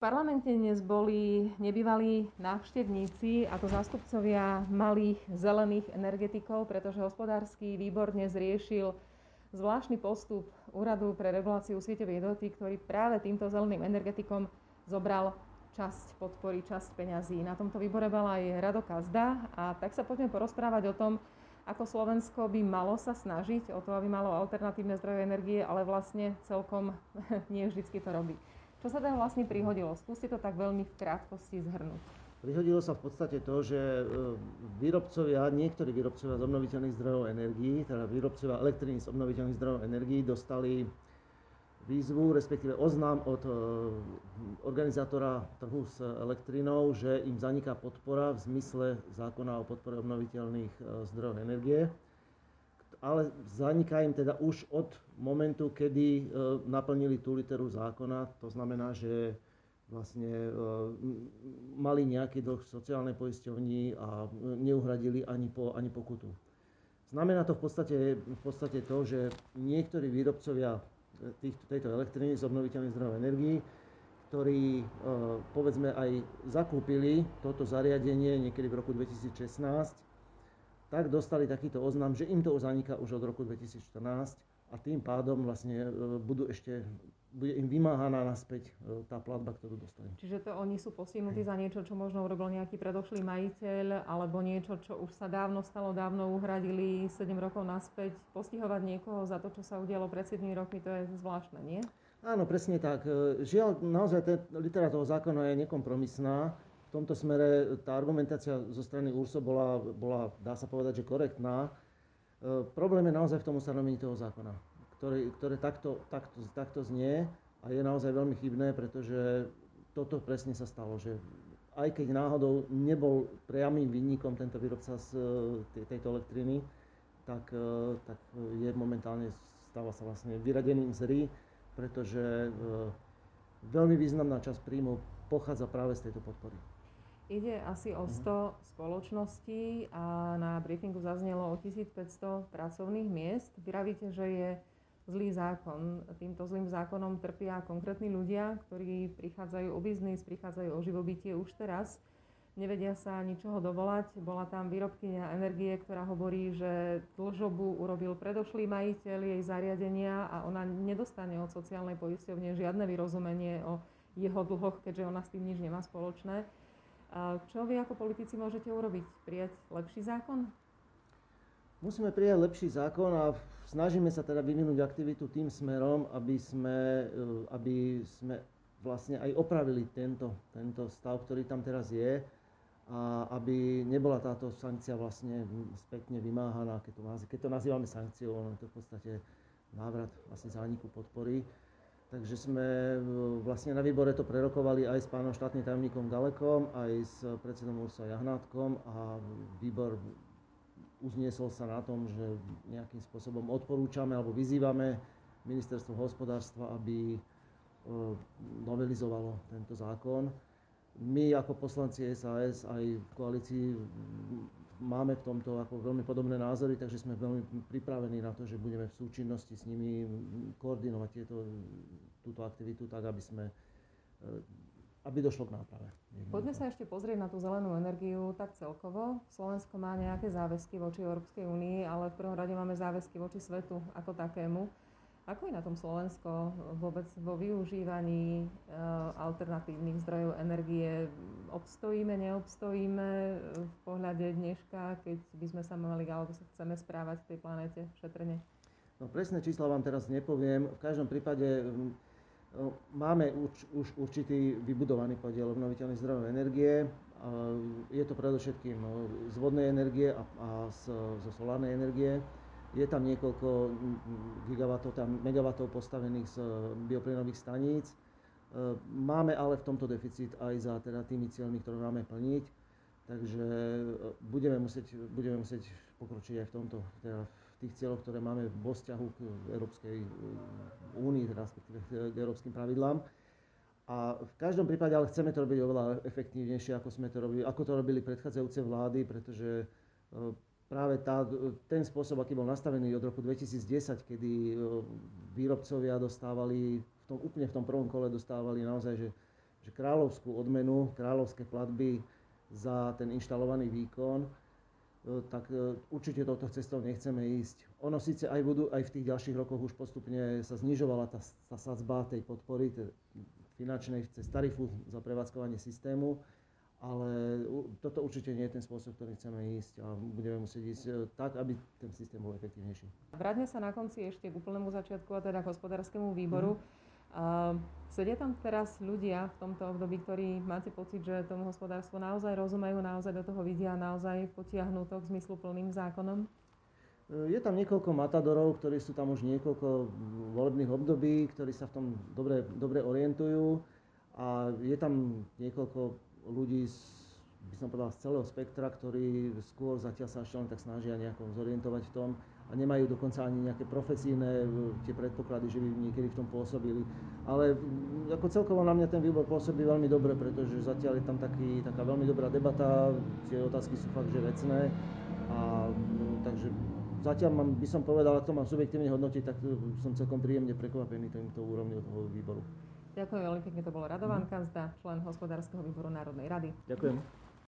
V parlamente dnes boli nebývalí návštevníci, ako zástupcovia malých zelených energetikov, pretože hospodársky výbor dnes riešil zvláštny postup Úradu pre reguláciu sieťovej jednoty, ktorý práve týmto zeleným energetikom zobral časť podpory, časť peňazí. Na tomto výbore bola aj Rado Kazda a tak sa poďme porozprávať o tom, ako Slovensko by malo sa snažiť o to, aby malo alternatívne zdroje energie, ale vlastne celkom nie vždycky to robí. Čo sa tam vlastne prihodilo? Skúste to tak veľmi v krátkosti zhrnúť. Prihodilo sa v podstate to, že e, výrobcovia, niektorí výrobcovia z obnoviteľných zdrojov energií, teda výrobcovia elektriny z obnoviteľných zdrojov energií dostali výzvu, respektíve oznám od e, organizátora trhu s elektrinou, že im zaniká podpora v zmysle zákona o podpore obnoviteľných e, zdrojov energie ale zaniká im teda už od momentu, kedy e, naplnili tú literu zákona. To znamená, že vlastne e, mali nejaký dlh sociálnej poisťovni a neuhradili ani, po, ani pokutu. Znamená to v podstate, v podstate to, že niektorí výrobcovia tých, tejto elektriny z obnoviteľných zdrojov energií, ktorí e, povedzme aj zakúpili toto zariadenie niekedy v roku 2016, tak dostali takýto oznam, že im to zaniká už od roku 2014 a tým pádom vlastne e, budú ešte, bude im vymáhaná naspäť e, tá platba, ktorú dostali. Čiže to oni sú postihnutí za niečo, čo možno urobil nejaký predošlý majiteľ, alebo niečo, čo už sa dávno stalo, dávno uhradili 7 rokov naspäť. Postihovať niekoho za to, čo sa udialo pred 7 rokmi, to je zvláštne, nie? Áno, presne tak. E, žiaľ, naozaj litera toho zákona je nekompromisná v tomto smere tá argumentácia zo strany URSO bola, bola dá sa povedať, že korektná. E, problém je naozaj v tom ustanovení toho zákona, ktoré, ktoré takto, takto, takto znie a je naozaj veľmi chybné, pretože toto presne sa stalo, že aj keď náhodou nebol priamým vinníkom tento výrobca z e, tejto elektriny, tak, e, tak je momentálne, stáva sa vlastne vyradeným z hry, pretože veľmi významná časť príjmu pochádza práve z tejto podpory. Ide asi o 100 mhm. spoločností a na briefingu zaznelo o 1500 pracovných miest. Vravíte, že je zlý zákon. Týmto zlým zákonom trpia konkrétni ľudia, ktorí prichádzajú o biznis, prichádzajú o živobytie už teraz. Nevedia sa ničoho dovolať. Bola tam výrobkynia energie, ktorá hovorí, že dlžobu urobil predošlý majiteľ jej zariadenia a ona nedostane od sociálnej poisťovne žiadne vyrozumenie o jeho dlhoch, keďže ona s tým nič nemá spoločné. Čo vy ako politici môžete urobiť? Prijať lepší zákon? Musíme prijať lepší zákon a snažíme sa teda vyvinúť aktivitu tým smerom, aby sme, e, aby sme vlastne aj opravili tento, tento stav, ktorý tam teraz je a aby nebola táto sankcia vlastne spätne vymáhaná, keď to, keď to nazývame sankciou, ono to v podstate návrat vlastne zániku podpory. Takže sme e, vlastne na výbore to prerokovali aj s pánom štátnym tajomníkom Galekom, aj s predsedom Ursa Jahnátkom a výbor uzniesol sa na tom, že nejakým spôsobom odporúčame alebo vyzývame ministerstvo hospodárstva, aby e, novelizovalo tento zákon. My ako poslanci SAS aj v koalícii máme v tomto ako veľmi podobné názory, takže sme veľmi pripravení na to, že budeme v súčinnosti s nimi koordinovať tieto, túto aktivitu tak, aby sme e, aby došlo k náprave. Poďme sa ešte pozrieť na tú zelenú energiu tak celkovo. Slovensko má nejaké záväzky voči Európskej únii, ale v prvom rade máme záväzky voči svetu ako takému. Ako je na tom Slovensko vôbec vo využívaní e, alternatívnych zdrojov energie? Obstojíme, neobstojíme v pohľade dneška, keď by sme sa mali, alebo sa chceme správať v tej planete šetrne? No presné čísla vám teraz nepoviem. V každom prípade máme už, už určitý vybudovaný podiel obnoviteľných zdrojov energie. Je to predovšetkým z vodnej energie a, a z, zo solárnej energie. Je tam niekoľko gigawatov, tam megawatov postavených z bioplynových staníc. E, máme ale v tomto deficit aj za teda tými cieľmi, ktoré máme plniť. Takže e, budeme musieť, budeme musieť pokročiť aj v tomto, teda v tých cieľoch, ktoré máme vo vzťahu k Európskej e, únii, teda respektíve k európskym pravidlám. A v každom prípade ale chceme to robiť oveľa efektívnejšie, ako, sme to robili, ako to robili predchádzajúce vlády, pretože práve tá, ten spôsob, aký bol nastavený od roku 2010, kedy e, výrobcovia dostávali, v tom, úplne v tom prvom kole dostávali naozaj že že kráľovskú odmenu, kráľovské platby za ten inštalovaný výkon, tak určite touto cestou nechceme ísť. Ono síce aj, budú, aj v tých ďalších rokoch už postupne sa znižovala tá, tá sadzba tej podpory tej finančnej cez tarifu za prevádzkovanie systému, ale toto určite nie je ten spôsob, ktorý chceme ísť a budeme musieť ísť e, tak, aby ten systém bol efektívnejší. Vráťme sa na konci ešte k úplnému začiatku, a teda k hospodárskému výboru. Mm. Uh, sedia tam teraz ľudia v tomto období, ktorí máte pocit, že tomu hospodárstvu naozaj rozumejú, naozaj do toho vidia, naozaj potiahnú to k zmysluplným zákonom? Je tam niekoľko matadorov, ktorí sú tam už niekoľko volebných období, ktorí sa v tom dobre, dobre orientujú a je tam niekoľko ľudí z, by som povedal, z celého spektra, ktorí skôr zatiaľ sa ešte len tak snažia nejako zorientovať v tom a nemajú dokonca ani nejaké profesíne e, tie predpoklady, že by niekedy v tom pôsobili. Ale ako celkovo na mňa ten výbor pôsobí veľmi dobre, pretože zatiaľ je tam taký, taká veľmi dobrá debata, tie otázky sú fakt, že vecné. A, takže zatiaľ mám, by som povedal, ak to mám subjektívne hodnotiť, tak som celkom príjemne prekvapený týmto úrovňou toho výboru. Ďakujem veľmi pekne, to bol Radovan Kazda, člen hospodárskeho výboru Národnej rady. Ďakujem.